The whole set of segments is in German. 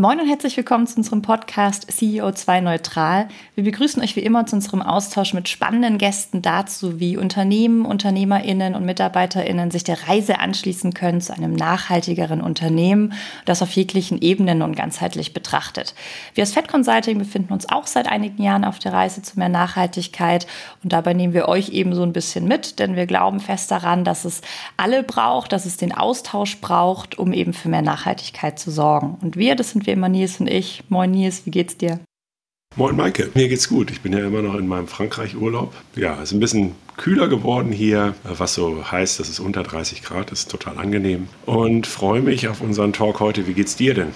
Moin und herzlich willkommen zu unserem Podcast CEO2 Neutral. Wir begrüßen euch wie immer zu unserem Austausch mit spannenden Gästen dazu, wie Unternehmen, UnternehmerInnen und MitarbeiterInnen sich der Reise anschließen können zu einem nachhaltigeren Unternehmen, das auf jeglichen Ebenen und ganzheitlich betrachtet. Wir als Fed Consulting befinden uns auch seit einigen Jahren auf der Reise zu mehr Nachhaltigkeit und dabei nehmen wir euch eben so ein bisschen mit, denn wir glauben fest daran, dass es alle braucht, dass es den Austausch braucht, um eben für mehr Nachhaltigkeit zu sorgen. Und wir, das sind wir immer Nils und ich. Moin Nils, wie geht's dir? Moin Maike, mir geht's gut. Ich bin ja immer noch in meinem Frankreich-Urlaub. Ja, es ist ein bisschen kühler geworden hier, was so heißt, dass es unter 30 Grad ist. Total angenehm. Und freue mich auf unseren Talk heute. Wie geht's dir denn?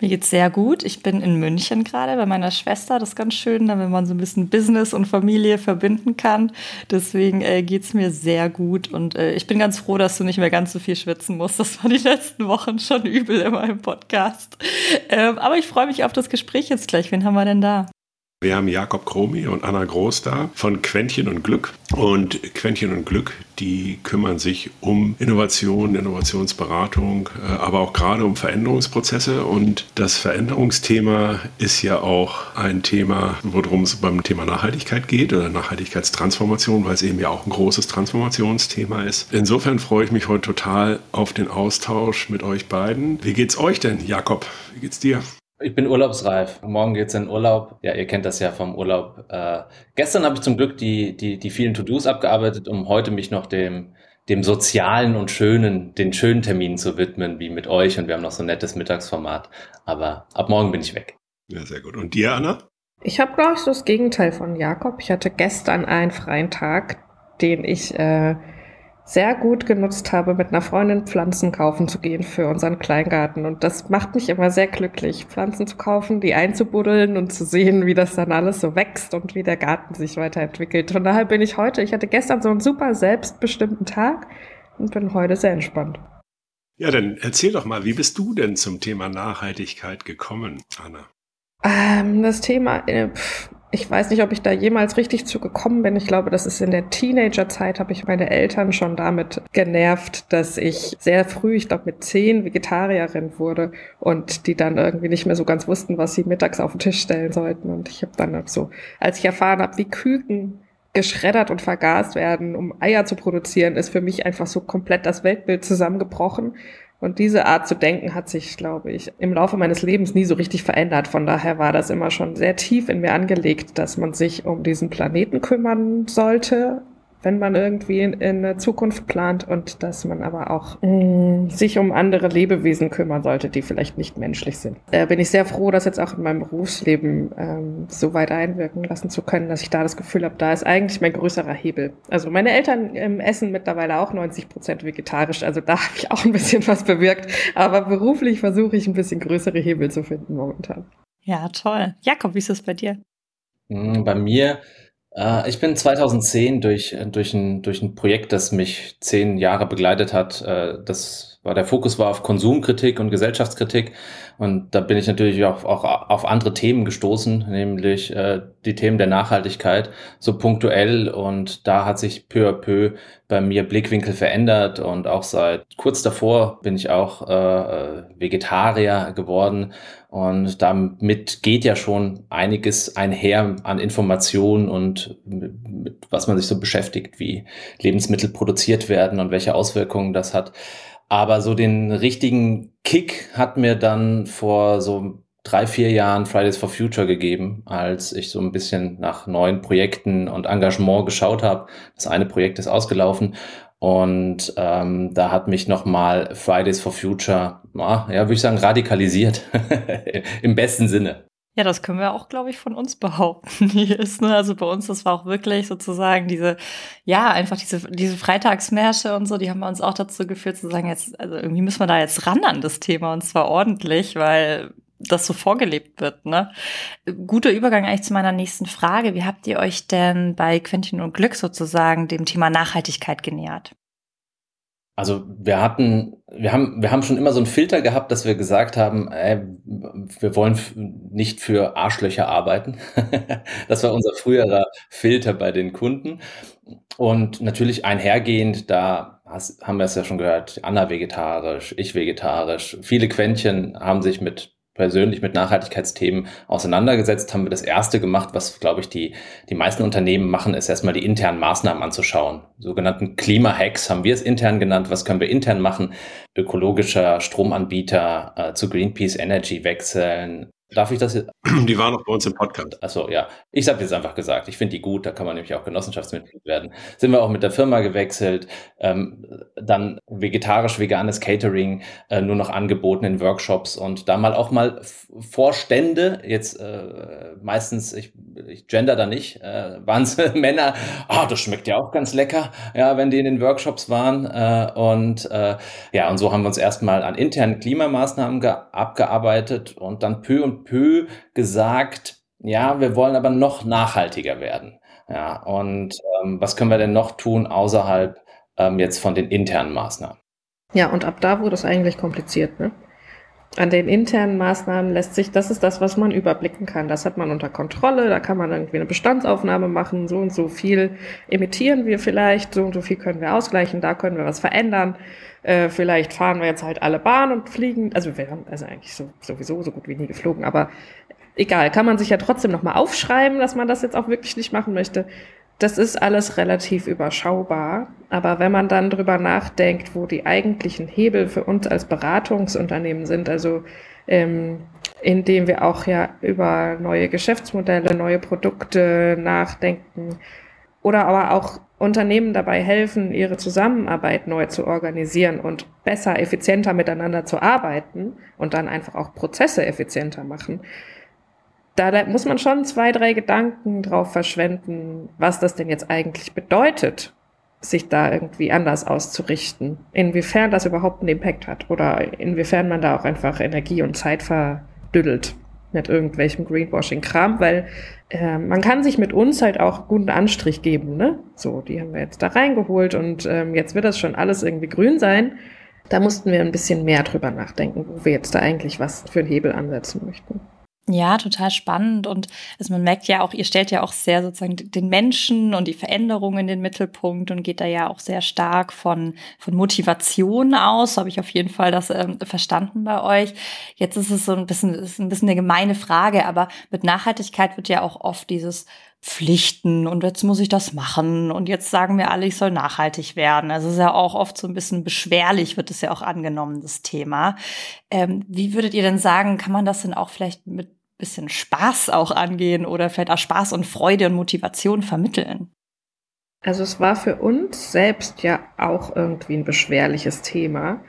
Mir geht's sehr gut. Ich bin in München gerade bei meiner Schwester. Das ist ganz schön, wenn man so ein bisschen Business und Familie verbinden kann. Deswegen äh, geht's mir sehr gut und äh, ich bin ganz froh, dass du nicht mehr ganz so viel schwitzen musst. Das war die letzten Wochen schon übel in meinem Podcast. Ähm, aber ich freue mich auf das Gespräch jetzt gleich. Wen haben wir denn da? Wir haben Jakob Kromi und Anna Groß da von Quäntchen und Glück. Und Quäntchen und Glück, die kümmern sich um Innovation, Innovationsberatung, äh, aber auch gerade um Veränderungsprozesse. Und das Veränderungsthema ist ja auch ein Thema, worum es beim Thema Nachhaltigkeit geht oder Nachhaltigkeitstransformation, weil es eben ja auch ein großes Transformationsthema ist. Insofern freue ich mich heute total auf den Austausch mit euch beiden. Wie geht's euch denn, Jakob? Wie geht's dir? Ich bin urlaubsreif. Morgen geht's in Urlaub. Ja, ihr kennt das ja vom Urlaub. Äh, gestern habe ich zum Glück die, die, die vielen To-Dos abgearbeitet, um heute mich noch dem, dem sozialen und schönen, den schönen Terminen zu widmen, wie mit euch. Und wir haben noch so ein nettes Mittagsformat. Aber ab morgen bin ich weg. Ja, sehr gut. Und dir, Anna? Ich habe, glaube ich, so das Gegenteil von Jakob. Ich hatte gestern einen freien Tag, den ich äh, sehr gut genutzt habe, mit einer Freundin Pflanzen kaufen zu gehen für unseren Kleingarten. Und das macht mich immer sehr glücklich, Pflanzen zu kaufen, die einzubuddeln und zu sehen, wie das dann alles so wächst und wie der Garten sich weiterentwickelt. Von daher bin ich heute, ich hatte gestern so einen super selbstbestimmten Tag und bin heute sehr entspannt. Ja, dann erzähl doch mal, wie bist du denn zum Thema Nachhaltigkeit gekommen, Anna? Ähm, das Thema, äh, pff, ich weiß nicht, ob ich da jemals richtig zu gekommen bin. Ich glaube, das ist in der Teenagerzeit, habe ich meine Eltern schon damit genervt, dass ich sehr früh, ich glaube mit zehn, Vegetarierin wurde und die dann irgendwie nicht mehr so ganz wussten, was sie mittags auf den Tisch stellen sollten. Und ich habe dann so, als ich erfahren habe, wie Küken geschreddert und vergast werden, um Eier zu produzieren, ist für mich einfach so komplett das Weltbild zusammengebrochen. Und diese Art zu denken hat sich, glaube ich, im Laufe meines Lebens nie so richtig verändert. Von daher war das immer schon sehr tief in mir angelegt, dass man sich um diesen Planeten kümmern sollte, wenn man irgendwie in, in der Zukunft plant und dass man aber auch mh, mm, sich um andere Lebewesen kümmern sollte, die vielleicht nicht menschlich sind. Da bin ich sehr froh, das jetzt auch in meinem Berufsleben ähm, so weit einwirken lassen zu können, dass ich da das Gefühl habe, da ist eigentlich mein größerer Hebel. Also meine Eltern ähm, essen mittlerweile auch 90 Prozent vegetarisch, also da habe ich auch ein bisschen was bewirkt, aber beruflich versuche ich ein bisschen größere Hebel zu finden momentan. Ja, toll. Jakob, wie ist es bei dir? Hm, bei mir äh, ich bin 2010 durch, durch, ein, durch ein Projekt, das mich zehn Jahre begleitet hat. Äh, das war der Fokus war auf Konsumkritik und Gesellschaftskritik. Und da bin ich natürlich auch, auch auf andere Themen gestoßen, nämlich äh, die Themen der Nachhaltigkeit, so punktuell. Und da hat sich peu à peu bei mir Blickwinkel verändert. Und auch seit kurz davor bin ich auch äh, Vegetarier geworden. Und damit geht ja schon einiges einher an Informationen und mit, mit was man sich so beschäftigt, wie Lebensmittel produziert werden und welche Auswirkungen das hat. Aber so den richtigen Kick hat mir dann vor so drei, vier Jahren Fridays for Future gegeben, als ich so ein bisschen nach neuen Projekten und Engagement geschaut habe. Das eine Projekt ist ausgelaufen und ähm, da hat mich nochmal Fridays for Future, ja, würde ich sagen, radikalisiert. Im besten Sinne. Ja, das können wir auch, glaube ich, von uns behaupten. Hier ist, ne? Also bei uns, das war auch wirklich sozusagen diese, ja, einfach diese, diese Freitagsmärsche und so, die haben uns auch dazu geführt zu sagen, jetzt, also irgendwie müssen wir da jetzt ran an das Thema und zwar ordentlich, weil das so vorgelebt wird. Ne? Guter Übergang eigentlich zu meiner nächsten Frage. Wie habt ihr euch denn bei Quentin und Glück sozusagen dem Thema Nachhaltigkeit genähert? Also wir hatten, wir haben, wir haben schon immer so einen Filter gehabt, dass wir gesagt haben, ey, wir wollen nicht für Arschlöcher arbeiten. das war unser früherer Filter bei den Kunden. Und natürlich einhergehend, da haben wir es ja schon gehört, Anna vegetarisch, ich vegetarisch. Viele Quäntchen haben sich mit persönlich mit Nachhaltigkeitsthemen auseinandergesetzt, haben wir das erste gemacht, was, glaube ich, die, die meisten Unternehmen machen, ist erstmal die internen Maßnahmen anzuschauen. Sogenannten Klimahacks haben wir es intern genannt. Was können wir intern machen? Ökologischer Stromanbieter äh, zu Greenpeace Energy wechseln, Darf ich das jetzt? Die waren noch bei uns im Podcast. Achso, ja. Ich habe jetzt einfach gesagt, ich finde die gut, da kann man nämlich auch Genossenschaftsmitglied werden. Sind wir auch mit der Firma gewechselt, ähm, dann vegetarisch-veganes Catering äh, nur noch angeboten in Workshops und da mal auch mal Vorstände, jetzt äh, meistens, ich, ich gender da nicht, äh, waren es Männer, ah, oh, das schmeckt ja auch ganz lecker, ja, wenn die in den Workshops waren. Äh, und äh, ja, und so haben wir uns erstmal an internen Klimamaßnahmen abgearbeitet und dann peu und peu gesagt, ja, wir wollen aber noch nachhaltiger werden. Ja, und ähm, was können wir denn noch tun außerhalb ähm, jetzt von den internen Maßnahmen? Ja, und ab da wurde es eigentlich kompliziert, ne? An den internen Maßnahmen lässt sich, das ist das, was man überblicken kann. Das hat man unter Kontrolle, da kann man irgendwie eine Bestandsaufnahme machen, so und so viel emittieren wir vielleicht, so und so viel können wir ausgleichen, da können wir was verändern. Äh, vielleicht fahren wir jetzt halt alle Bahn und fliegen. Also wir haben also eigentlich so, sowieso so gut wie nie geflogen, aber egal, kann man sich ja trotzdem nochmal aufschreiben, dass man das jetzt auch wirklich nicht machen möchte. Das ist alles relativ überschaubar. Aber wenn man dann drüber nachdenkt, wo die eigentlichen Hebel für uns als Beratungsunternehmen sind, also ähm, indem wir auch ja über neue Geschäftsmodelle, neue Produkte nachdenken oder aber auch Unternehmen dabei helfen, ihre Zusammenarbeit neu zu organisieren und besser, effizienter miteinander zu arbeiten und dann einfach auch Prozesse effizienter machen. Da muss man schon zwei, drei Gedanken drauf verschwenden, was das denn jetzt eigentlich bedeutet, sich da irgendwie anders auszurichten. Inwiefern das überhaupt einen Impact hat oder inwiefern man da auch einfach Energie und Zeit verdüdelt mit irgendwelchem Greenwashing-Kram, weil äh, man kann sich mit uns halt auch guten Anstrich geben, ne? So, die haben wir jetzt da reingeholt und ähm, jetzt wird das schon alles irgendwie grün sein. Da mussten wir ein bisschen mehr drüber nachdenken, wo wir jetzt da eigentlich was für einen Hebel ansetzen möchten. Ja, total spannend. Und also man merkt ja auch, ihr stellt ja auch sehr sozusagen den Menschen und die Veränderungen in den Mittelpunkt und geht da ja auch sehr stark von, von Motivation aus. Habe ich auf jeden Fall das ähm, verstanden bei euch. Jetzt ist es so ein bisschen, ist ein bisschen eine gemeine Frage, aber mit Nachhaltigkeit wird ja auch oft dieses Pflichten und jetzt muss ich das machen und jetzt sagen mir alle, ich soll nachhaltig werden. Also ist ja auch oft so ein bisschen beschwerlich, wird es ja auch angenommen, das Thema. Ähm, wie würdet ihr denn sagen, kann man das denn auch vielleicht mit bisschen Spaß auch angehen oder vielleicht auch Spaß und Freude und Motivation vermitteln? Also es war für uns selbst ja auch irgendwie ein beschwerliches Thema.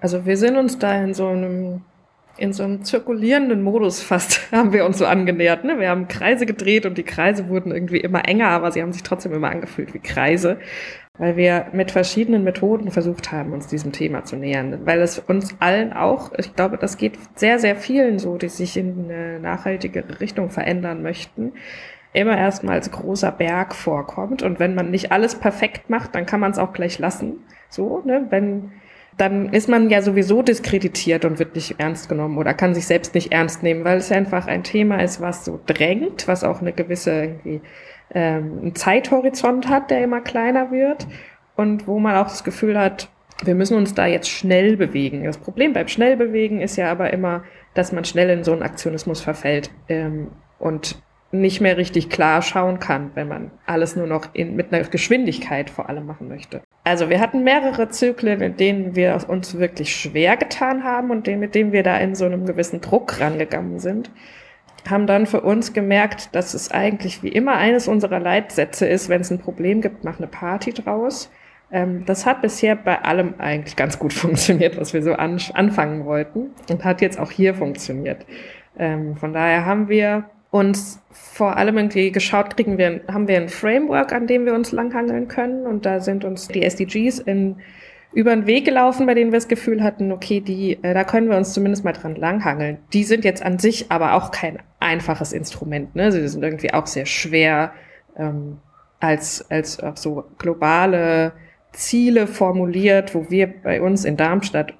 Also wir sind uns da in so einem in so einem zirkulierenden Modus fast haben wir uns so angenähert. Ne? Wir haben Kreise gedreht und die Kreise wurden irgendwie immer enger, aber sie haben sich trotzdem immer angefühlt wie Kreise weil wir mit verschiedenen Methoden versucht haben, uns diesem Thema zu nähern. Weil es uns allen auch, ich glaube, das geht sehr, sehr vielen so, die sich in eine nachhaltigere Richtung verändern möchten, immer erstmal als großer Berg vorkommt. Und wenn man nicht alles perfekt macht, dann kann man es auch gleich lassen. So, ne? Wenn, dann ist man ja sowieso diskreditiert und wird nicht ernst genommen oder kann sich selbst nicht ernst nehmen, weil es einfach ein Thema ist, was so drängt, was auch eine gewisse irgendwie ähm, einen Zeithorizont hat, der immer kleiner wird und wo man auch das Gefühl hat, wir müssen uns da jetzt schnell bewegen. Das Problem beim Schnellbewegen ist ja aber immer, dass man schnell in so einen Aktionismus verfällt ähm, und nicht mehr richtig klar schauen kann, wenn man alles nur noch in, mit einer Geschwindigkeit vor allem machen möchte. Also wir hatten mehrere Zyklen, in denen wir uns wirklich schwer getan haben und mit denen wir da in so einem gewissen Druck rangegangen sind haben dann für uns gemerkt, dass es eigentlich wie immer eines unserer Leitsätze ist, wenn es ein Problem gibt, mach eine Party draus. Ähm, das hat bisher bei allem eigentlich ganz gut funktioniert, was wir so an, anfangen wollten und hat jetzt auch hier funktioniert. Ähm, von daher haben wir uns vor allem irgendwie geschaut, kriegen wir, haben wir ein Framework, an dem wir uns langhangeln können und da sind uns die SDGs in über einen Weg gelaufen, bei denen wir das Gefühl hatten, okay, die, äh, da können wir uns zumindest mal dran langhangeln. Die sind jetzt an sich aber auch kein einfaches Instrument. Ne? Sie sind irgendwie auch sehr schwer ähm, als, als auch so globale Ziele formuliert, wo wir bei uns in Darmstadt,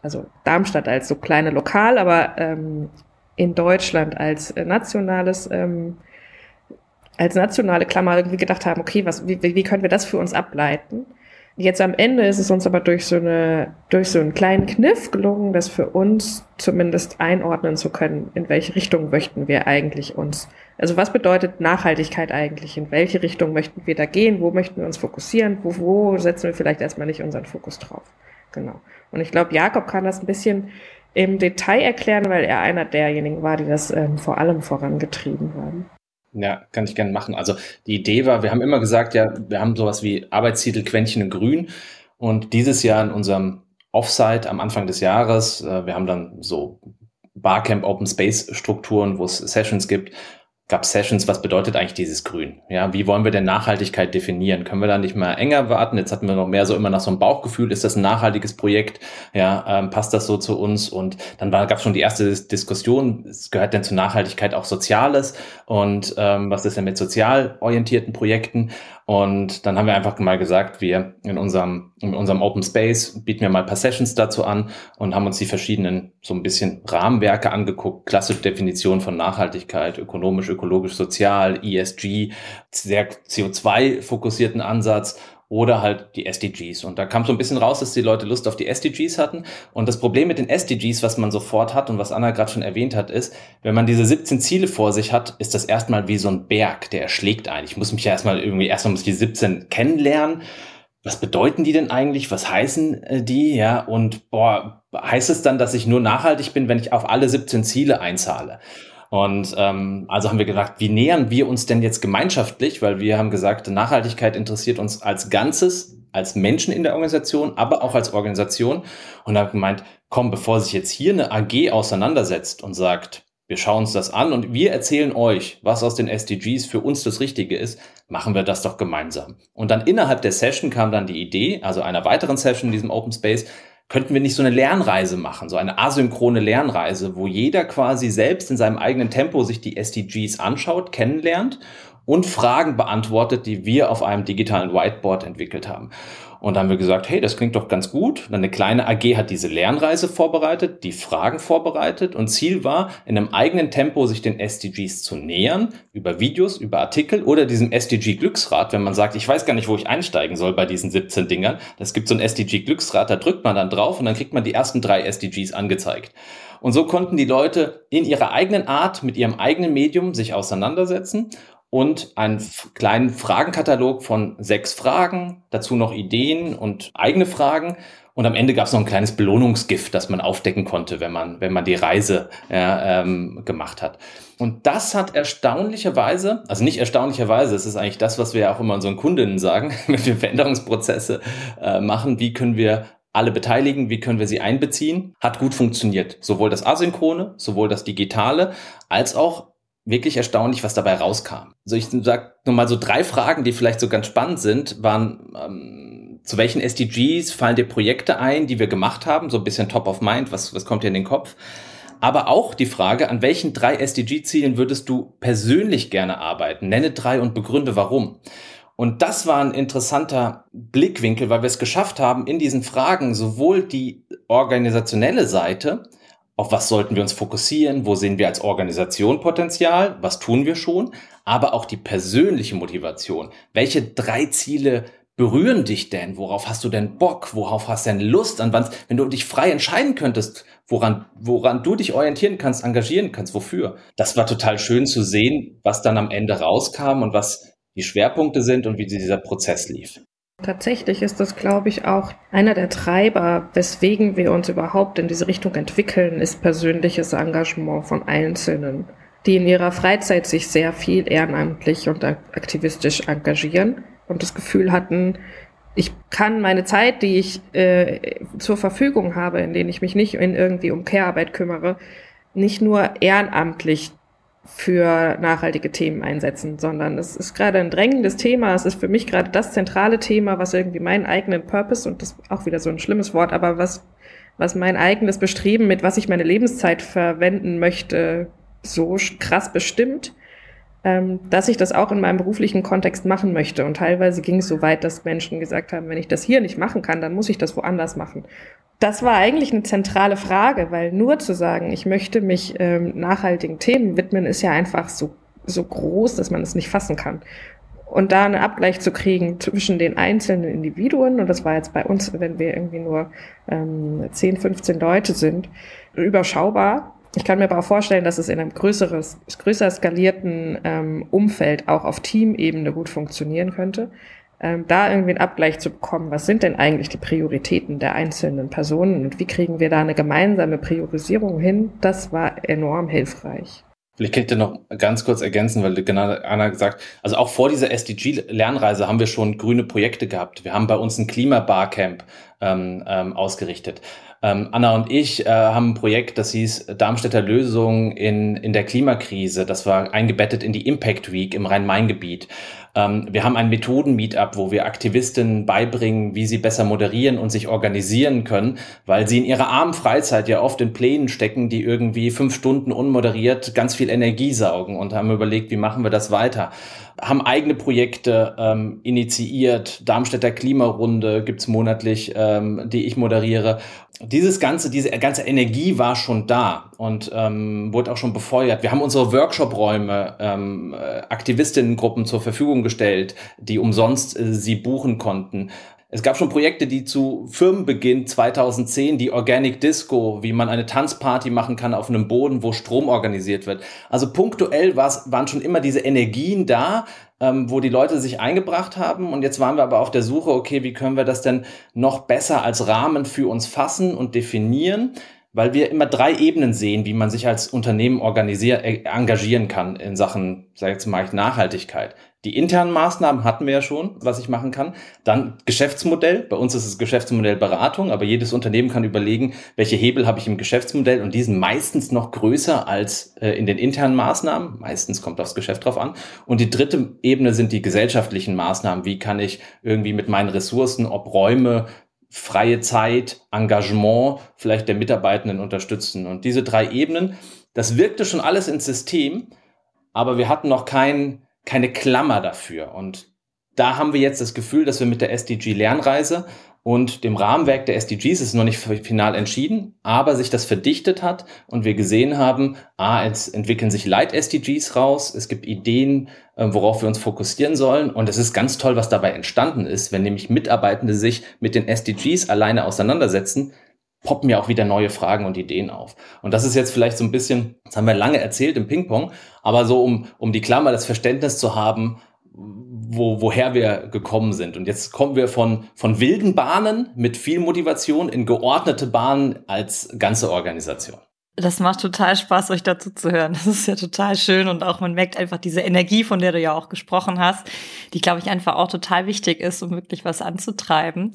also Darmstadt als so kleine Lokal, aber ähm, in Deutschland als nationales ähm, als nationale Klammer irgendwie gedacht haben, okay, was, wie, wie können wir das für uns ableiten? Jetzt am Ende ist es uns aber durch so eine, durch so einen kleinen Kniff gelungen, das für uns zumindest einordnen zu können, in welche Richtung möchten wir eigentlich uns. Also was bedeutet Nachhaltigkeit eigentlich? In welche Richtung möchten wir da gehen? Wo möchten wir uns fokussieren? Wo, wo setzen wir vielleicht erstmal nicht unseren Fokus drauf? Genau. Und ich glaube, Jakob kann das ein bisschen im Detail erklären, weil er einer derjenigen war, die das ähm, vor allem vorangetrieben haben. Ja, kann ich gerne machen. Also die Idee war, wir haben immer gesagt, ja, wir haben sowas wie Arbeitstitel Quäntchen in Grün und dieses Jahr in unserem Offsite am Anfang des Jahres, äh, wir haben dann so Barcamp Open Space Strukturen, wo es Sessions gibt gab Sessions, was bedeutet eigentlich dieses Grün? Ja, wie wollen wir denn Nachhaltigkeit definieren? Können wir da nicht mal enger warten? Jetzt hatten wir noch mehr so immer nach so einem Bauchgefühl, ist das ein nachhaltiges Projekt? Ja, ähm, passt das so zu uns? Und dann gab es schon die erste Diskussion, es gehört denn zur Nachhaltigkeit auch Soziales und ähm, was ist denn mit sozial orientierten Projekten? Und dann haben wir einfach mal gesagt, wir in unserem, in unserem Open Space bieten wir mal ein paar Sessions dazu an und haben uns die verschiedenen so ein bisschen Rahmenwerke angeguckt, klassische Definition von Nachhaltigkeit, ökonomisch, ökologisch, sozial, ESG, sehr CO2-fokussierten Ansatz oder halt die SDGs. Und da kam so ein bisschen raus, dass die Leute Lust auf die SDGs hatten. Und das Problem mit den SDGs, was man sofort hat und was Anna gerade schon erwähnt hat, ist, wenn man diese 17 Ziele vor sich hat, ist das erstmal wie so ein Berg, der erschlägt einen. Ich muss mich ja erstmal irgendwie, erstmal muss ich die 17 kennenlernen. Was bedeuten die denn eigentlich? Was heißen äh, die? Ja, und boah, heißt es dann, dass ich nur nachhaltig bin, wenn ich auf alle 17 Ziele einzahle? Und ähm, also haben wir gedacht, wie nähern wir uns denn jetzt gemeinschaftlich? Weil wir haben gesagt, Nachhaltigkeit interessiert uns als Ganzes, als Menschen in der Organisation, aber auch als Organisation. Und haben gemeint, komm, bevor sich jetzt hier eine AG auseinandersetzt und sagt, wir schauen uns das an und wir erzählen euch, was aus den SDGs für uns das Richtige ist, machen wir das doch gemeinsam. Und dann innerhalb der Session kam dann die Idee, also einer weiteren Session in diesem Open Space, könnten wir nicht so eine Lernreise machen, so eine asynchrone Lernreise, wo jeder quasi selbst in seinem eigenen Tempo sich die SDGs anschaut, kennenlernt und Fragen beantwortet, die wir auf einem digitalen Whiteboard entwickelt haben. Und dann haben wir gesagt, hey, das klingt doch ganz gut. Dann eine kleine AG hat diese Lernreise vorbereitet, die Fragen vorbereitet und Ziel war, in einem eigenen Tempo sich den SDGs zu nähern, über Videos, über Artikel oder diesem SDG Glücksrad, wenn man sagt, ich weiß gar nicht, wo ich einsteigen soll bei diesen 17 Dingern. Das gibt so ein SDG Glücksrad, da drückt man dann drauf und dann kriegt man die ersten drei SDGs angezeigt. Und so konnten die Leute in ihrer eigenen Art, mit ihrem eigenen Medium sich auseinandersetzen und einen kleinen Fragenkatalog von sechs Fragen, dazu noch Ideen und eigene Fragen. Und am Ende gab es noch ein kleines Belohnungsgift, das man aufdecken konnte, wenn man, wenn man die Reise ja, ähm, gemacht hat. Und das hat erstaunlicherweise, also nicht erstaunlicherweise, es ist eigentlich das, was wir auch immer unseren Kundinnen sagen, wenn wir Veränderungsprozesse äh, machen, wie können wir alle beteiligen, wie können wir sie einbeziehen, hat gut funktioniert. Sowohl das Asynchrone, sowohl das Digitale, als auch wirklich erstaunlich, was dabei rauskam. Also ich sag nur mal so drei Fragen, die vielleicht so ganz spannend sind, waren, ähm, zu welchen SDGs fallen dir Projekte ein, die wir gemacht haben, so ein bisschen top of mind, was, was kommt dir in den Kopf? Aber auch die Frage, an welchen drei SDG-Zielen würdest du persönlich gerne arbeiten? Nenne drei und begründe warum. Und das war ein interessanter Blickwinkel, weil wir es geschafft haben, in diesen Fragen sowohl die organisationelle Seite, auf was sollten wir uns fokussieren, wo sehen wir als Organisation Potenzial, was tun wir schon, aber auch die persönliche Motivation. Welche drei Ziele berühren dich denn? Worauf hast du denn Bock? Worauf hast du denn Lust? An wann, wenn du dich frei entscheiden könntest, woran, woran du dich orientieren kannst, engagieren kannst, wofür? Das war total schön zu sehen, was dann am Ende rauskam und was die Schwerpunkte sind und wie dieser Prozess lief. Tatsächlich ist das, glaube ich, auch einer der Treiber, weswegen wir uns überhaupt in diese Richtung entwickeln, ist persönliches Engagement von Einzelnen, die in ihrer Freizeit sich sehr viel ehrenamtlich und aktivistisch engagieren und das Gefühl hatten, ich kann meine Zeit, die ich äh, zur Verfügung habe, in denen ich mich nicht in irgendwie um Care-Arbeit kümmere, nicht nur ehrenamtlich für nachhaltige Themen einsetzen, sondern es ist gerade ein drängendes Thema. Es ist für mich gerade das zentrale Thema, was irgendwie meinen eigenen Purpose und das ist auch wieder so ein schlimmes Wort, aber was, was mein eigenes Bestreben, mit was ich meine Lebenszeit verwenden möchte, so krass bestimmt, dass ich das auch in meinem beruflichen Kontext machen möchte. Und teilweise ging es so weit, dass Menschen gesagt haben, wenn ich das hier nicht machen kann, dann muss ich das woanders machen das war eigentlich eine zentrale Frage, weil nur zu sagen, ich möchte mich ähm, nachhaltigen Themen widmen, ist ja einfach so, so groß, dass man es nicht fassen kann. und da einen Abgleich zu kriegen zwischen den einzelnen Individuen, und das war jetzt bei uns, wenn wir irgendwie nur ähm, 10, 15 Leute sind, überschaubar. Ich kann mir aber auch vorstellen, dass es in einem größeres, größer skalierten ähm, Umfeld auch auf Teamebene gut funktionieren könnte. Ähm, da irgendwie einen Abgleich zu bekommen, was sind denn eigentlich die Prioritäten der einzelnen Personen und wie kriegen wir da eine gemeinsame Priorisierung hin, das war enorm hilfreich. Vielleicht kann ich dir noch ganz kurz ergänzen, weil genau Anna gesagt, also auch vor dieser SDG-Lernreise haben wir schon grüne Projekte gehabt. Wir haben bei uns ein Klimabarcamp ähm, ähm, ausgerichtet. Ähm, Anna und ich äh, haben ein Projekt, das hieß Darmstädter Lösung in, in der Klimakrise. Das war eingebettet in die Impact Week im Rhein-Main-Gebiet. Ähm, wir haben ein Methoden-Meetup, wo wir Aktivistinnen beibringen, wie sie besser moderieren und sich organisieren können, weil sie in ihrer armen Freizeit ja oft in Plänen stecken, die irgendwie fünf Stunden unmoderiert ganz viel Energie saugen und haben überlegt, wie machen wir das weiter haben eigene Projekte ähm, initiiert. Darmstädter Klimarunde gibt's monatlich, ähm, die ich moderiere dieses ganze, diese ganze Energie war schon da und ähm, wurde auch schon befeuert. Wir haben unsere Workshop-Räume ähm, äh, Aktivistinnengruppen zur Verfügung gestellt, die umsonst äh, sie buchen konnten. Es gab schon Projekte, die zu Firmenbeginn 2010, die Organic Disco, wie man eine Tanzparty machen kann auf einem Boden, wo Strom organisiert wird. Also punktuell waren schon immer diese Energien da, ähm, wo die Leute sich eingebracht haben. Und jetzt waren wir aber auf der Suche, okay, wie können wir das denn noch besser als Rahmen für uns fassen und definieren? weil wir immer drei Ebenen sehen, wie man sich als Unternehmen organisieren, äh, engagieren kann in Sachen, sag ich jetzt mal, Nachhaltigkeit. Die internen Maßnahmen hatten wir ja schon, was ich machen kann. Dann Geschäftsmodell. Bei uns ist es Geschäftsmodell Beratung, aber jedes Unternehmen kann überlegen, welche Hebel habe ich im Geschäftsmodell und die sind meistens noch größer als äh, in den internen Maßnahmen. Meistens kommt aufs Geschäft drauf an. Und die dritte Ebene sind die gesellschaftlichen Maßnahmen. Wie kann ich irgendwie mit meinen Ressourcen, ob Räume, freie Zeit, Engagement vielleicht der Mitarbeitenden unterstützen. Und diese drei Ebenen, das wirkte schon alles ins System, aber wir hatten noch kein keine Klammer dafür. Und da haben wir jetzt das Gefühl, dass wir mit der SDG-Lernreise und dem Rahmenwerk der SDGs ist noch nicht final entschieden, aber sich das verdichtet hat und wir gesehen haben, ah, es entwickeln sich Leit-SDGs raus, es gibt Ideen, äh, worauf wir uns fokussieren sollen und es ist ganz toll, was dabei entstanden ist, wenn nämlich Mitarbeitende sich mit den SDGs alleine auseinandersetzen, poppen ja auch wieder neue Fragen und Ideen auf. Und das ist jetzt vielleicht so ein bisschen, das haben wir lange erzählt im Ping-Pong, aber so um, um die Klammer, das Verständnis zu haben, wo, woher wir gekommen sind. Und jetzt kommen wir von, von wilden Bahnen mit viel Motivation in geordnete Bahnen als ganze Organisation. Das macht total Spaß, euch dazu zu hören. Das ist ja total schön und auch man merkt einfach diese Energie, von der du ja auch gesprochen hast, die, glaube ich, einfach auch total wichtig ist, um wirklich was anzutreiben.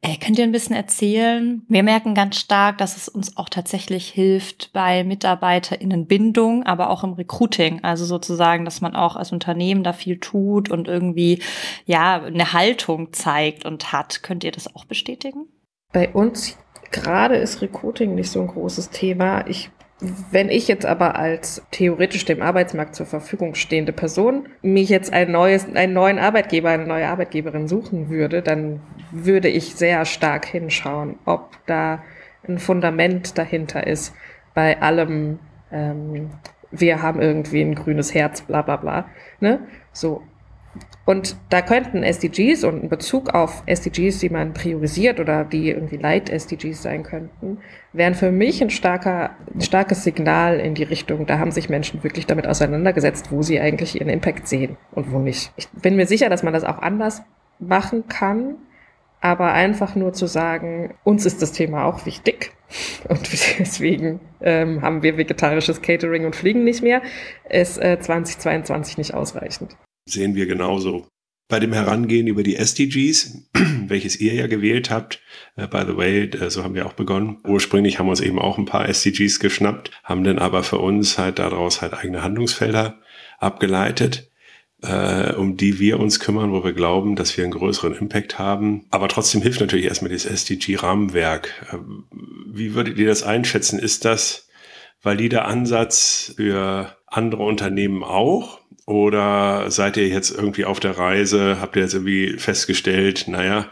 Äh, könnt ihr ein bisschen erzählen? Wir merken ganz stark, dass es uns auch tatsächlich hilft bei MitarbeiterInnenbindung, aber auch im Recruiting. Also sozusagen, dass man auch als Unternehmen da viel tut und irgendwie, ja, eine Haltung zeigt und hat. Könnt ihr das auch bestätigen? Bei uns gerade ist Recruiting nicht so ein großes Thema. Ich wenn ich jetzt aber als theoretisch dem Arbeitsmarkt zur Verfügung stehende Person mich jetzt ein neues, einen neuen Arbeitgeber, eine neue Arbeitgeberin suchen würde, dann würde ich sehr stark hinschauen, ob da ein Fundament dahinter ist bei allem, ähm, wir haben irgendwie ein grünes Herz, bla bla bla. Ne? So, und da könnten SDGs und ein Bezug auf SDGs, die man priorisiert oder die irgendwie Leit-SDGs sein könnten, wären für mich ein, starker, ein starkes Signal in die Richtung, da haben sich Menschen wirklich damit auseinandergesetzt, wo sie eigentlich ihren Impact sehen und wo nicht. Ich bin mir sicher, dass man das auch anders machen kann, aber einfach nur zu sagen, uns ist das Thema auch wichtig und deswegen ähm, haben wir vegetarisches Catering und fliegen nicht mehr, ist äh, 2022 nicht ausreichend sehen wir genauso. Bei dem Herangehen über die SDGs, welches ihr ja gewählt habt, uh, by the way, so haben wir auch begonnen. Ursprünglich haben wir uns eben auch ein paar SDGs geschnappt, haben dann aber für uns halt daraus halt eigene Handlungsfelder abgeleitet, uh, um die wir uns kümmern, wo wir glauben, dass wir einen größeren Impact haben. Aber trotzdem hilft natürlich erstmal das SDG-Rahmenwerk. Wie würdet ihr das einschätzen? Ist das valider Ansatz für andere Unternehmen auch? Oder seid ihr jetzt irgendwie auf der Reise? Habt ihr jetzt irgendwie festgestellt, naja,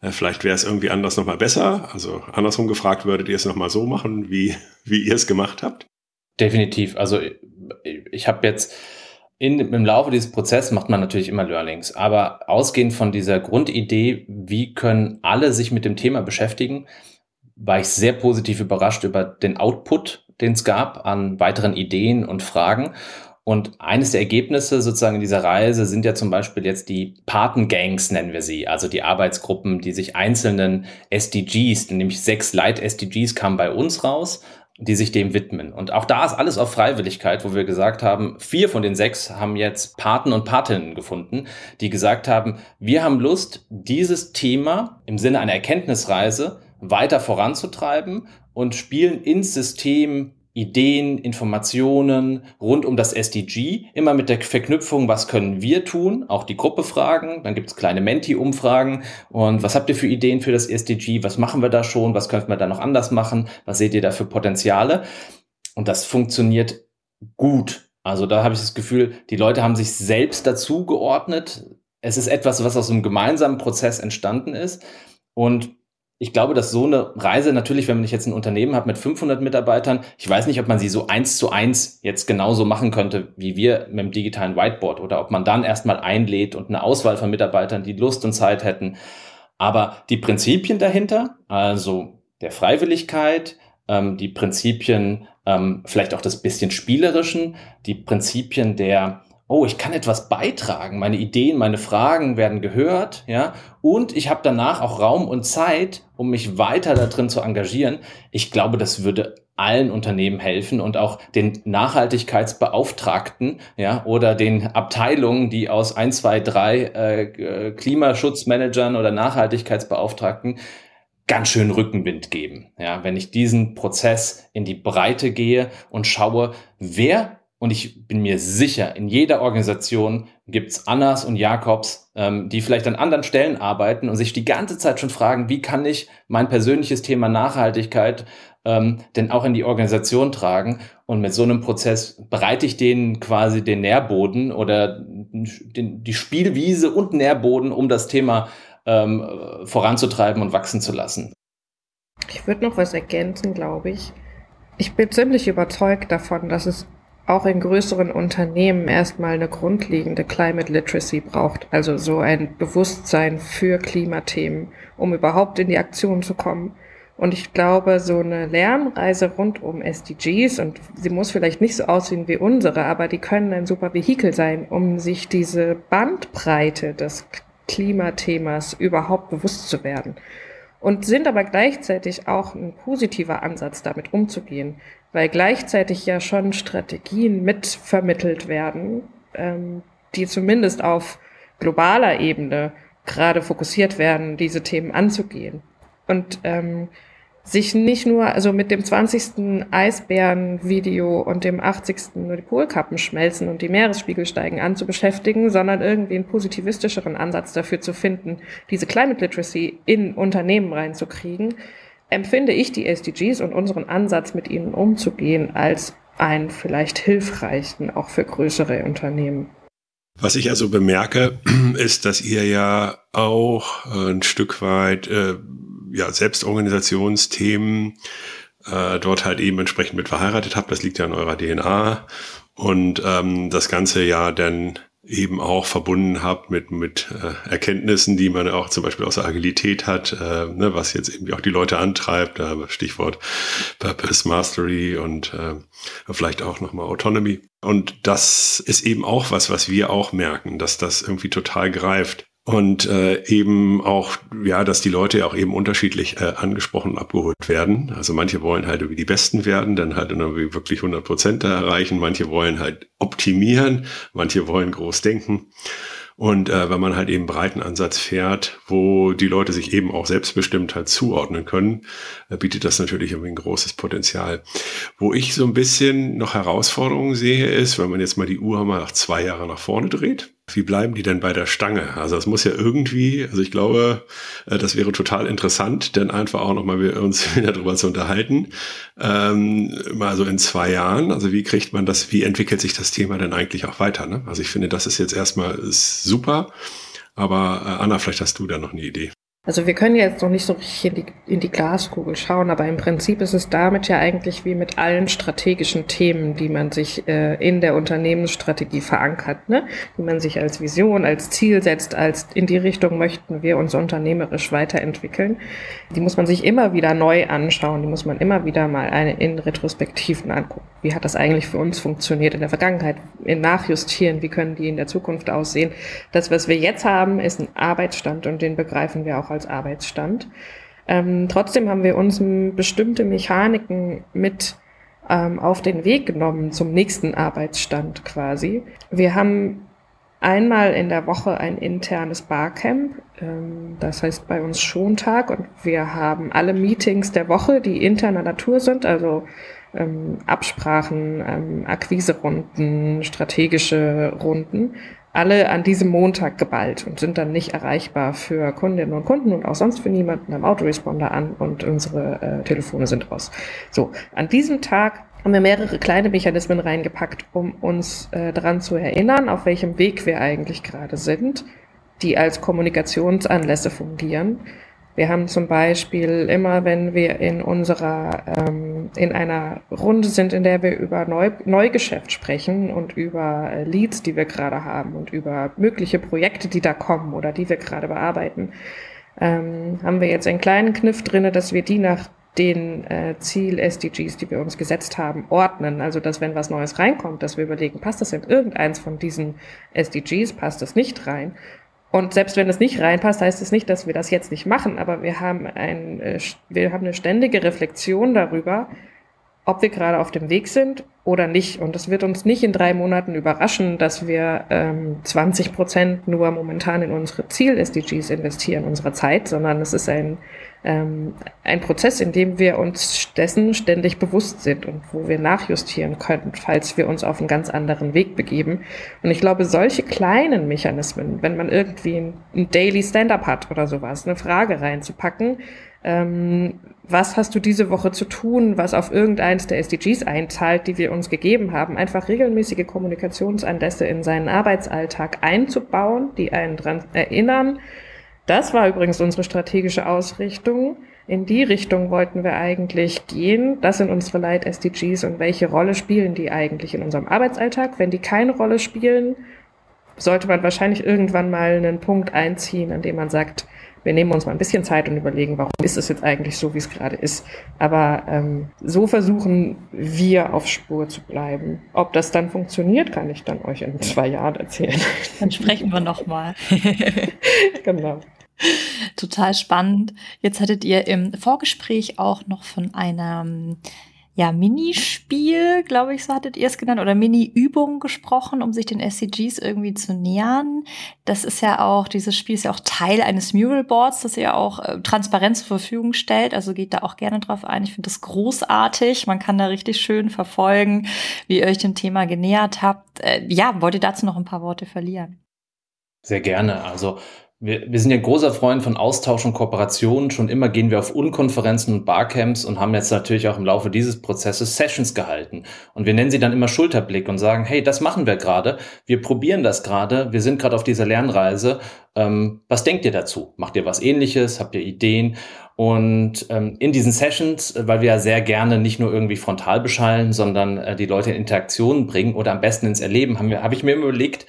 äh, vielleicht wäre es irgendwie anders nochmal besser? Also andersrum gefragt, würdet ihr es nochmal so machen, wie, wie ihr es gemacht habt? Definitiv. Also ich habe jetzt in, im Laufe dieses Prozesses macht man natürlich immer Learnings, aber ausgehend von dieser Grundidee, wie können alle sich mit dem Thema beschäftigen, war ich sehr positiv überrascht über den Output, den es gab an weiteren Ideen und Fragen. Und eines der Ergebnisse sozusagen dieser Reise sind ja zum Beispiel jetzt die Patengangs, nennen wir sie, also die Arbeitsgruppen, die sich einzelnen SDGs, nämlich sechs Leit-SDGs kamen bei uns raus, die sich dem widmen. Und auch da ist alles auf Freiwilligkeit, wo wir gesagt haben, vier von den sechs haben jetzt Paten und Patinnen gefunden, die gesagt haben, wir haben Lust, dieses Thema im Sinne einer Erkenntnisreise weiter voranzutreiben und spielen ins System Ideen, Informationen rund um das SDG, immer mit der Verknüpfung, was können wir tun, auch die Gruppe fragen, dann gibt es kleine Menti-Umfragen. Und was habt ihr für Ideen für das SDG, was machen wir da schon, was könnten wir da noch anders machen, was seht ihr da für Potenziale? Und das funktioniert gut. Also da habe ich das Gefühl, die Leute haben sich selbst dazu geordnet. Es ist etwas, was aus einem gemeinsamen Prozess entstanden ist. Und ich glaube, dass so eine Reise natürlich, wenn man jetzt ein Unternehmen hat mit 500 Mitarbeitern, ich weiß nicht, ob man sie so eins zu eins jetzt genauso machen könnte, wie wir mit dem digitalen Whiteboard oder ob man dann erstmal einlädt und eine Auswahl von Mitarbeitern, die Lust und Zeit hätten. Aber die Prinzipien dahinter, also der Freiwilligkeit, ähm, die Prinzipien ähm, vielleicht auch das bisschen spielerischen, die Prinzipien der oh, ich kann etwas beitragen, meine Ideen, meine Fragen werden gehört, ja, und ich habe danach auch Raum und Zeit, um mich weiter da drin zu engagieren. Ich glaube, das würde allen Unternehmen helfen und auch den Nachhaltigkeitsbeauftragten, ja, oder den Abteilungen, die aus ein, zwei, drei äh, Klimaschutzmanagern oder Nachhaltigkeitsbeauftragten ganz schön Rückenwind geben. Ja, wenn ich diesen Prozess in die Breite gehe und schaue, wer und ich bin mir sicher, in jeder Organisation gibt's Annas und Jakobs, ähm, die vielleicht an anderen Stellen arbeiten und sich die ganze Zeit schon fragen, wie kann ich mein persönliches Thema Nachhaltigkeit ähm, denn auch in die Organisation tragen. Und mit so einem Prozess bereite ich denen quasi den Nährboden oder den, die Spielwiese und Nährboden, um das Thema ähm, voranzutreiben und wachsen zu lassen. Ich würde noch was ergänzen, glaube ich. Ich bin ziemlich überzeugt davon, dass es auch in größeren Unternehmen erstmal eine grundlegende Climate Literacy braucht, also so ein Bewusstsein für Klimathemen, um überhaupt in die Aktion zu kommen. Und ich glaube, so eine Lernreise rund um SDGs, und sie muss vielleicht nicht so aussehen wie unsere, aber die können ein super Vehikel sein, um sich diese Bandbreite des Klimathemas überhaupt bewusst zu werden. Und sind aber gleichzeitig auch ein positiver Ansatz, damit umzugehen weil gleichzeitig ja schon Strategien mitvermittelt werden, ähm, die zumindest auf globaler Ebene gerade fokussiert werden, diese Themen anzugehen. Und ähm, sich nicht nur, also mit dem 20. Eisbären-Video und dem 80. nur die Polkappen schmelzen und die Meeresspiegel steigen an zu beschäftigen, sondern irgendwie einen positivistischeren Ansatz dafür zu finden, diese Climate Literacy in Unternehmen reinzukriegen, empfinde ich die SDGs und unseren Ansatz, mit ihnen umzugehen, als einen vielleicht hilfreichen, auch für größere Unternehmen. Was ich also bemerke, ist, dass ihr ja auch ein Stück weit äh, ja, Selbstorganisationsthemen äh, dort halt eben entsprechend mit verheiratet habt. Das liegt ja in eurer DNA. Und ähm, das Ganze ja dann eben auch verbunden habe mit, mit äh, Erkenntnissen, die man auch zum Beispiel aus der Agilität hat, äh, ne, was jetzt irgendwie auch die Leute antreibt, äh, Stichwort Purpose Mastery und äh, vielleicht auch nochmal Autonomy. Und das ist eben auch was, was wir auch merken, dass das irgendwie total greift. Und äh, eben auch, ja, dass die Leute ja auch eben unterschiedlich äh, angesprochen und abgeholt werden. Also manche wollen halt irgendwie die Besten werden, dann halt irgendwie wirklich 100 Prozent da erreichen. Manche wollen halt optimieren, manche wollen groß denken. Und äh, wenn man halt eben breiten Ansatz fährt, wo die Leute sich eben auch selbstbestimmt halt zuordnen können, äh, bietet das natürlich irgendwie ein großes Potenzial. Wo ich so ein bisschen noch Herausforderungen sehe, ist, wenn man jetzt mal die Uhr mal nach zwei Jahre nach vorne dreht, wie bleiben die denn bei der Stange? Also es muss ja irgendwie, also ich glaube, äh, das wäre total interessant, denn einfach auch nochmal wir uns wieder darüber zu unterhalten, ähm, mal so in zwei Jahren. Also wie kriegt man das, wie entwickelt sich das Thema denn eigentlich auch weiter? Ne? Also ich finde, das ist jetzt erstmal ist super, aber äh, Anna, vielleicht hast du da noch eine Idee. Also wir können jetzt noch nicht so richtig in die, in die Glaskugel schauen, aber im Prinzip ist es damit ja eigentlich wie mit allen strategischen Themen, die man sich äh, in der Unternehmensstrategie verankert, ne? die man sich als Vision, als Ziel setzt, als in die Richtung möchten wir uns unternehmerisch weiterentwickeln. Die muss man sich immer wieder neu anschauen, die muss man immer wieder mal eine in Retrospektiven angucken. Wie hat das eigentlich für uns funktioniert in der Vergangenheit? In Nachjustieren, wie können die in der Zukunft aussehen? Das, was wir jetzt haben, ist ein Arbeitsstand und den begreifen wir auch als Arbeitsstand. Ähm, trotzdem haben wir uns bestimmte Mechaniken mit ähm, auf den Weg genommen zum nächsten Arbeitsstand quasi. Wir haben einmal in der Woche ein internes Barcamp, ähm, das heißt bei uns Schontag und wir haben alle Meetings der Woche, die interner Natur sind, also ähm, Absprachen, ähm, Akquiserunden, strategische Runden, alle an diesem Montag geballt und sind dann nicht erreichbar für Kundinnen und Kunden und auch sonst für niemanden am Autoresponder an und unsere äh, Telefone sind aus. So, an diesem Tag haben wir mehrere kleine Mechanismen reingepackt, um uns äh, daran zu erinnern, auf welchem Weg wir eigentlich gerade sind, die als Kommunikationsanlässe fungieren wir haben zum Beispiel immer, wenn wir in unserer, ähm, in einer Runde sind, in der wir über Neu Neugeschäft sprechen und über äh, Leads, die wir gerade haben und über mögliche Projekte, die da kommen oder die wir gerade bearbeiten, ähm, haben wir jetzt einen kleinen Kniff drinne, dass wir die nach den äh, Ziel-SDGs, die wir uns gesetzt haben, ordnen. Also, dass wenn was Neues reinkommt, dass wir überlegen, passt das in irgendeins von diesen SDGs, passt das nicht rein? Und selbst wenn es nicht reinpasst, heißt es nicht, dass wir das jetzt nicht machen, aber wir haben, ein, äh, wir haben eine ständige Reflexion darüber, ob wir gerade auf dem Weg sind oder nicht. Und es wird uns nicht in drei Monaten überraschen, dass wir ähm, 20 Prozent nur momentan in unsere Ziel-SDGs investieren, unserer Zeit, sondern es ist ein ähm, ein Prozess, in dem wir uns dessen ständig bewusst sind und wo wir nachjustieren können, falls wir uns auf einen ganz anderen Weg begeben. Und ich glaube, solche kleinen Mechanismen, wenn man irgendwie ein, ein Daily Stand-up hat oder sowas, eine Frage reinzupacken, ähm, was hast du diese Woche zu tun, was auf irgendeins der SDGs einzahlt, die wir uns gegeben haben, einfach regelmäßige Kommunikationsanlässe in seinen Arbeitsalltag einzubauen, die einen dran erinnern, das war übrigens unsere strategische Ausrichtung. In die Richtung wollten wir eigentlich gehen. Das sind unsere Leit-SDGs und welche Rolle spielen die eigentlich in unserem Arbeitsalltag? Wenn die keine Rolle spielen, sollte man wahrscheinlich irgendwann mal einen Punkt einziehen, an dem man sagt, wir nehmen uns mal ein bisschen Zeit und überlegen, warum ist es jetzt eigentlich so, wie es gerade ist. Aber ähm, so versuchen wir auf Spur zu bleiben. Ob das dann funktioniert, kann ich dann euch in zwei Jahren erzählen. Dann sprechen wir nochmal. genau. Total spannend. Jetzt hattet ihr im Vorgespräch auch noch von einer ja, Minispiel, glaube ich, so hattet ihr es genannt, oder Mini-Übung gesprochen, um sich den SCGs irgendwie zu nähern. Das ist ja auch, dieses Spiel ist ja auch Teil eines Mural-Boards, das ihr auch äh, transparent zur Verfügung stellt. Also geht da auch gerne drauf ein. Ich finde das großartig. Man kann da richtig schön verfolgen, wie ihr euch dem Thema genähert habt. Äh, ja, wollt ihr dazu noch ein paar Worte verlieren? Sehr gerne. Also wir, wir sind ja großer Freund von Austausch und Kooperation. Schon immer gehen wir auf Unkonferenzen und Barcamps und haben jetzt natürlich auch im Laufe dieses Prozesses Sessions gehalten. Und wir nennen sie dann immer Schulterblick und sagen, hey, das machen wir gerade. Wir probieren das gerade. Wir sind gerade auf dieser Lernreise. Ähm, was denkt ihr dazu? Macht ihr was ähnliches? Habt ihr Ideen? Und ähm, in diesen Sessions, weil wir ja sehr gerne nicht nur irgendwie frontal beschallen, sondern äh, die Leute in Interaktionen bringen oder am besten ins Erleben, habe ich mir überlegt,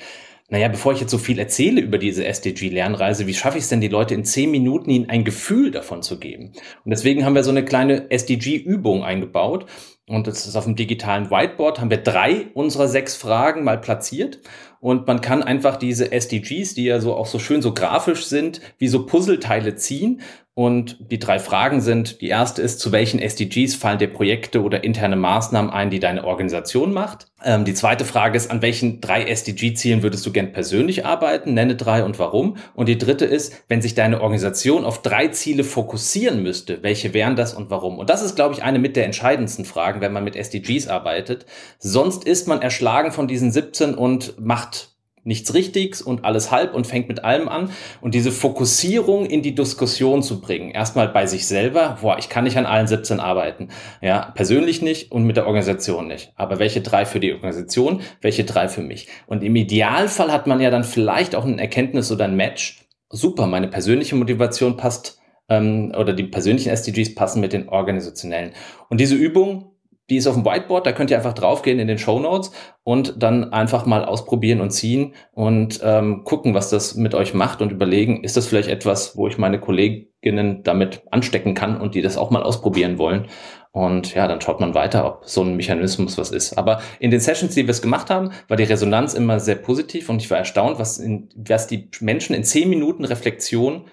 naja, bevor ich jetzt so viel erzähle über diese SDG-Lernreise, wie schaffe ich es denn, die Leute in zehn Minuten ihnen ein Gefühl davon zu geben? Und deswegen haben wir so eine kleine SDG-Übung eingebaut. Und das ist auf dem digitalen Whiteboard, haben wir drei unserer sechs Fragen mal platziert. Und man kann einfach diese SDGs, die ja so auch so schön so grafisch sind, wie so Puzzleteile ziehen und die drei Fragen sind, die erste ist, zu welchen SDGs fallen dir Projekte oder interne Maßnahmen ein, die deine Organisation macht? Ähm, die zweite Frage ist, an welchen drei SDG-Zielen würdest du gern persönlich arbeiten? Nenne drei und warum. Und die dritte ist, wenn sich deine Organisation auf drei Ziele fokussieren müsste, welche wären das und warum? Und das ist, glaube ich, eine mit der entscheidendsten Fragen, wenn man mit SDGs arbeitet. Sonst ist man erschlagen von diesen 17 und macht nichts Richtiges und alles halb und fängt mit allem an. Und diese Fokussierung in die Diskussion zu bringen, erstmal bei sich selber, boah, ich kann nicht an allen 17 arbeiten. Ja, persönlich nicht und mit der Organisation nicht. Aber welche drei für die Organisation, welche drei für mich? Und im Idealfall hat man ja dann vielleicht auch ein Erkenntnis oder ein Match, super, meine persönliche Motivation passt ähm, oder die persönlichen SDGs passen mit den organisationellen. Und diese Übung, die ist auf dem Whiteboard, da könnt ihr einfach draufgehen in den Show Notes und dann einfach mal ausprobieren und ziehen und ähm, gucken, was das mit euch macht und überlegen, ist das vielleicht etwas, wo ich meine Kolleginnen damit anstecken kann und die das auch mal ausprobieren wollen. Und ja, dann schaut man weiter, ob so ein Mechanismus was ist. Aber in den Sessions, die wir es gemacht haben, war die Resonanz immer sehr positiv und ich war erstaunt, was, in, was die Menschen in zehn Minuten Reflexion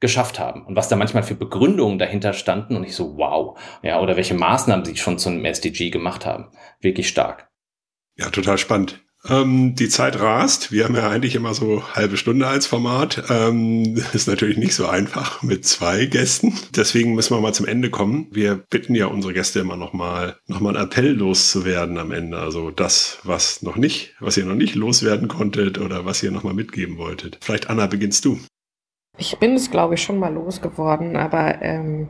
geschafft haben und was da manchmal für Begründungen dahinter standen und ich so, wow, ja, oder welche Maßnahmen sie schon zu einem SDG gemacht haben. Wirklich stark. Ja, total spannend. Ähm, die Zeit rast. Wir haben ja eigentlich immer so halbe Stunde als Format. Ähm, ist natürlich nicht so einfach mit zwei Gästen. Deswegen müssen wir mal zum Ende kommen. Wir bitten ja unsere Gäste immer noch mal, noch mal einen Appell loszuwerden am Ende. Also das, was noch nicht, was ihr noch nicht loswerden konntet oder was ihr noch mal mitgeben wolltet. Vielleicht Anna, beginnst du. Ich bin es, glaube ich, schon mal losgeworden, aber ähm,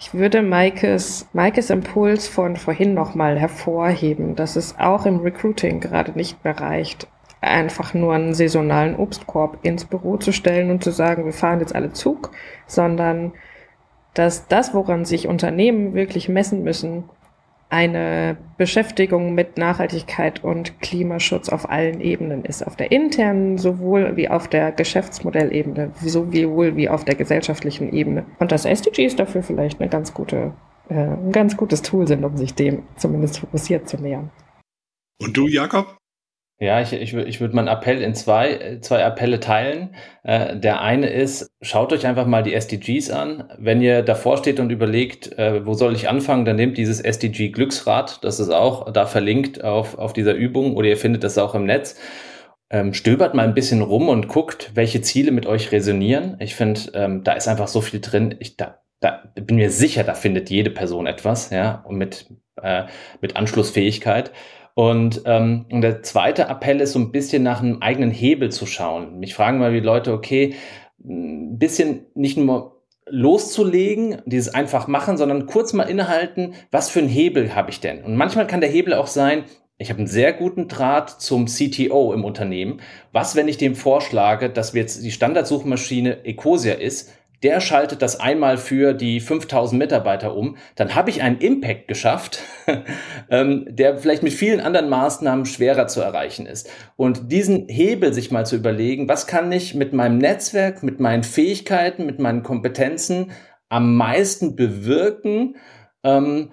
ich würde Maikes, Maikes Impuls von vorhin nochmal hervorheben, dass es auch im Recruiting gerade nicht mehr reicht, einfach nur einen saisonalen Obstkorb ins Büro zu stellen und zu sagen, wir fahren jetzt alle Zug, sondern dass das, woran sich Unternehmen wirklich messen müssen, eine Beschäftigung mit Nachhaltigkeit und Klimaschutz auf allen Ebenen ist. Auf der internen sowohl wie auf der Geschäftsmodellebene, sowohl wie auf der gesellschaftlichen Ebene. Und das SDGs dafür vielleicht eine ganz gute, äh, ein ganz gutes Tool sind, um sich dem zumindest fokussiert zu nähern. Und du, Jakob? Ja, ich, ich, ich würde meinen Appell in zwei, zwei Appelle teilen. Äh, der eine ist, schaut euch einfach mal die SDGs an. Wenn ihr davor steht und überlegt, äh, wo soll ich anfangen, dann nehmt dieses SDG Glücksrad. Das ist auch da verlinkt auf, auf dieser Übung oder ihr findet das auch im Netz. Ähm, stöbert mal ein bisschen rum und guckt, welche Ziele mit euch resonieren. Ich finde, ähm, da ist einfach so viel drin. Ich da, da bin mir sicher, da findet jede Person etwas, ja, und mit, äh, mit Anschlussfähigkeit. Und, ähm, der zweite Appell ist so ein bisschen nach einem eigenen Hebel zu schauen. Mich fragen mal die Leute, okay, ein bisschen nicht nur loszulegen, dieses einfach machen, sondern kurz mal innehalten, was für einen Hebel habe ich denn? Und manchmal kann der Hebel auch sein, ich habe einen sehr guten Draht zum CTO im Unternehmen. Was, wenn ich dem vorschlage, dass wir jetzt die Standardsuchmaschine Ecosia ist, der schaltet das einmal für die 5000 Mitarbeiter um, dann habe ich einen Impact geschafft, ähm, der vielleicht mit vielen anderen Maßnahmen schwerer zu erreichen ist. Und diesen Hebel sich mal zu überlegen, was kann ich mit meinem Netzwerk, mit meinen Fähigkeiten, mit meinen Kompetenzen am meisten bewirken, ähm,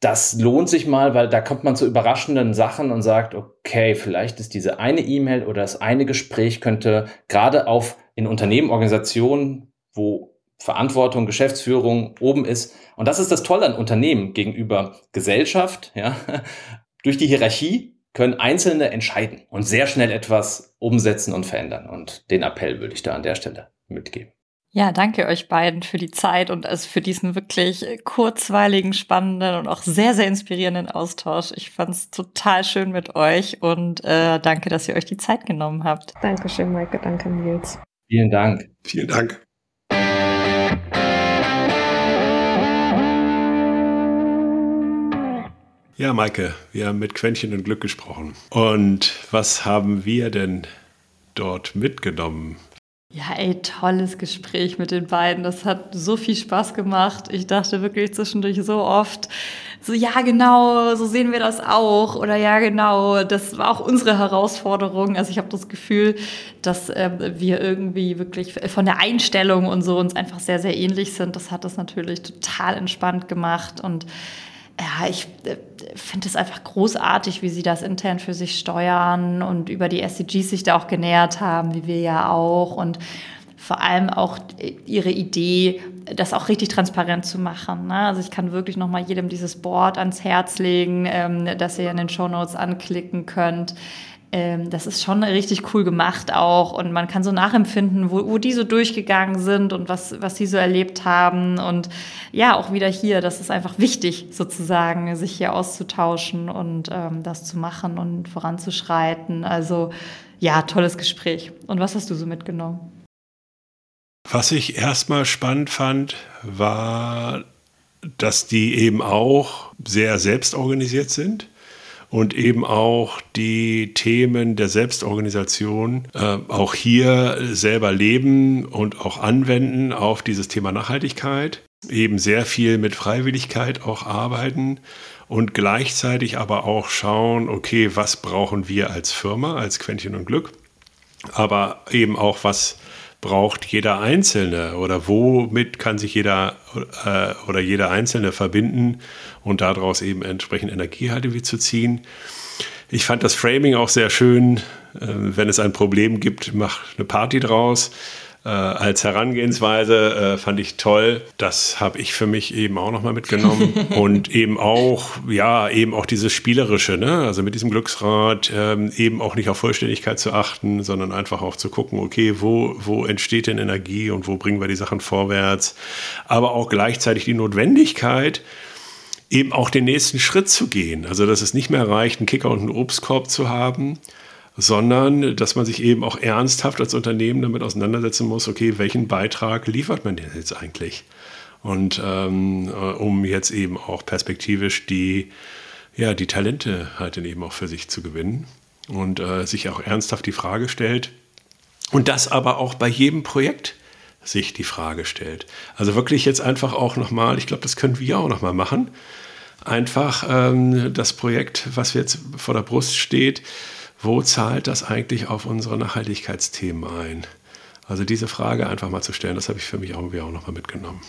das lohnt sich mal, weil da kommt man zu überraschenden Sachen und sagt, okay, vielleicht ist diese eine E-Mail oder das eine Gespräch könnte gerade auf in Unternehmen, Organisationen, wo Verantwortung, Geschäftsführung oben ist. Und das ist das Tolle an Unternehmen gegenüber Gesellschaft. Ja. Durch die Hierarchie können Einzelne entscheiden und sehr schnell etwas umsetzen und verändern. Und den Appell würde ich da an der Stelle mitgeben. Ja, danke euch beiden für die Zeit und also für diesen wirklich kurzweiligen, spannenden und auch sehr, sehr inspirierenden Austausch. Ich fand es total schön mit euch und äh, danke, dass ihr euch die Zeit genommen habt. Dankeschön, Maike. Danke, Nils. Vielen Dank. Vielen Dank. Ja, Maike, wir haben mit Quäntchen und Glück gesprochen. Und was haben wir denn dort mitgenommen? Ja, ey, tolles Gespräch mit den beiden. Das hat so viel Spaß gemacht. Ich dachte wirklich zwischendurch so oft, so, ja, genau, so sehen wir das auch. Oder ja, genau, das war auch unsere Herausforderung. Also ich habe das Gefühl, dass äh, wir irgendwie wirklich von der Einstellung und so uns einfach sehr, sehr ähnlich sind. Das hat das natürlich total entspannt gemacht und ja, ich äh, finde es einfach großartig, wie sie das intern für sich steuern und über die SDGs sich da auch genähert haben, wie wir ja auch. Und vor allem auch ihre Idee, das auch richtig transparent zu machen. Ne? Also ich kann wirklich nochmal jedem dieses Board ans Herz legen, ähm, dass ihr in den Show Notes anklicken könnt ähm, das ist schon richtig cool gemacht auch und man kann so nachempfinden, wo, wo die so durchgegangen sind und was, was sie so erlebt haben und ja, auch wieder hier, das ist einfach wichtig sozusagen, sich hier auszutauschen und ähm, das zu machen und voranzuschreiten. Also ja, tolles Gespräch. Und was hast du so mitgenommen? Was ich erstmal spannend fand, war, dass die eben auch sehr selbstorganisiert sind und eben auch die Themen der Selbstorganisation äh, auch hier selber leben und auch anwenden auf dieses Thema Nachhaltigkeit. Eben sehr viel mit Freiwilligkeit auch arbeiten und gleichzeitig aber auch schauen, okay, was brauchen wir als Firma, als Quäntchen und Glück, aber eben auch, was braucht jeder Einzelne oder womit kann sich jeder äh, oder jeder Einzelne verbinden und daraus eben entsprechend Energie halt irgendwie zu ziehen. Ich fand das Framing auch sehr schön. Äh, wenn es ein Problem gibt, mach eine Party draus äh, als Herangehensweise äh, fand ich toll. Das habe ich für mich eben auch nochmal mitgenommen. und eben auch, ja, eben auch dieses Spielerische, ne? Also mit diesem Glücksrad ähm, eben auch nicht auf Vollständigkeit zu achten, sondern einfach auch zu gucken, okay, wo, wo entsteht denn Energie und wo bringen wir die Sachen vorwärts? Aber auch gleichzeitig die Notwendigkeit, eben auch den nächsten Schritt zu gehen. Also, dass es nicht mehr reicht, einen Kicker und einen Obstkorb zu haben, sondern dass man sich eben auch ernsthaft als Unternehmen damit auseinandersetzen muss, okay, welchen Beitrag liefert man denn jetzt eigentlich? Und ähm, äh, um jetzt eben auch perspektivisch die, ja, die Talente halt dann eben auch für sich zu gewinnen und äh, sich auch ernsthaft die Frage stellt. Und das aber auch bei jedem Projekt sich die Frage stellt. Also wirklich jetzt einfach auch nochmal, ich glaube, das können wir auch nochmal machen, einfach ähm, das Projekt, was jetzt vor der Brust steht, wo zahlt das eigentlich auf unsere Nachhaltigkeitsthemen ein? Also diese Frage einfach mal zu stellen, das habe ich für mich irgendwie auch nochmal mitgenommen.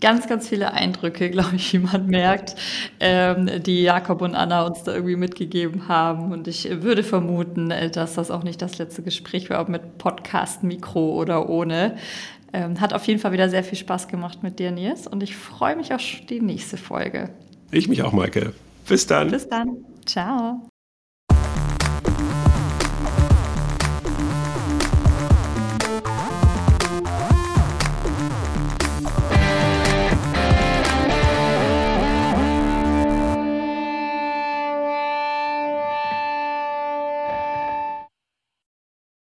Ganz, ganz viele Eindrücke, glaube ich, wie man merkt, ähm, die Jakob und Anna uns da irgendwie mitgegeben haben. Und ich würde vermuten, äh, dass das auch nicht das letzte Gespräch war, ob mit Podcast, Mikro oder ohne. Ähm, hat auf jeden Fall wieder sehr viel Spaß gemacht mit dir, Nils. Und ich freue mich auf die nächste Folge. Ich mich auch, Maike. Bis dann. Bis dann. Ciao.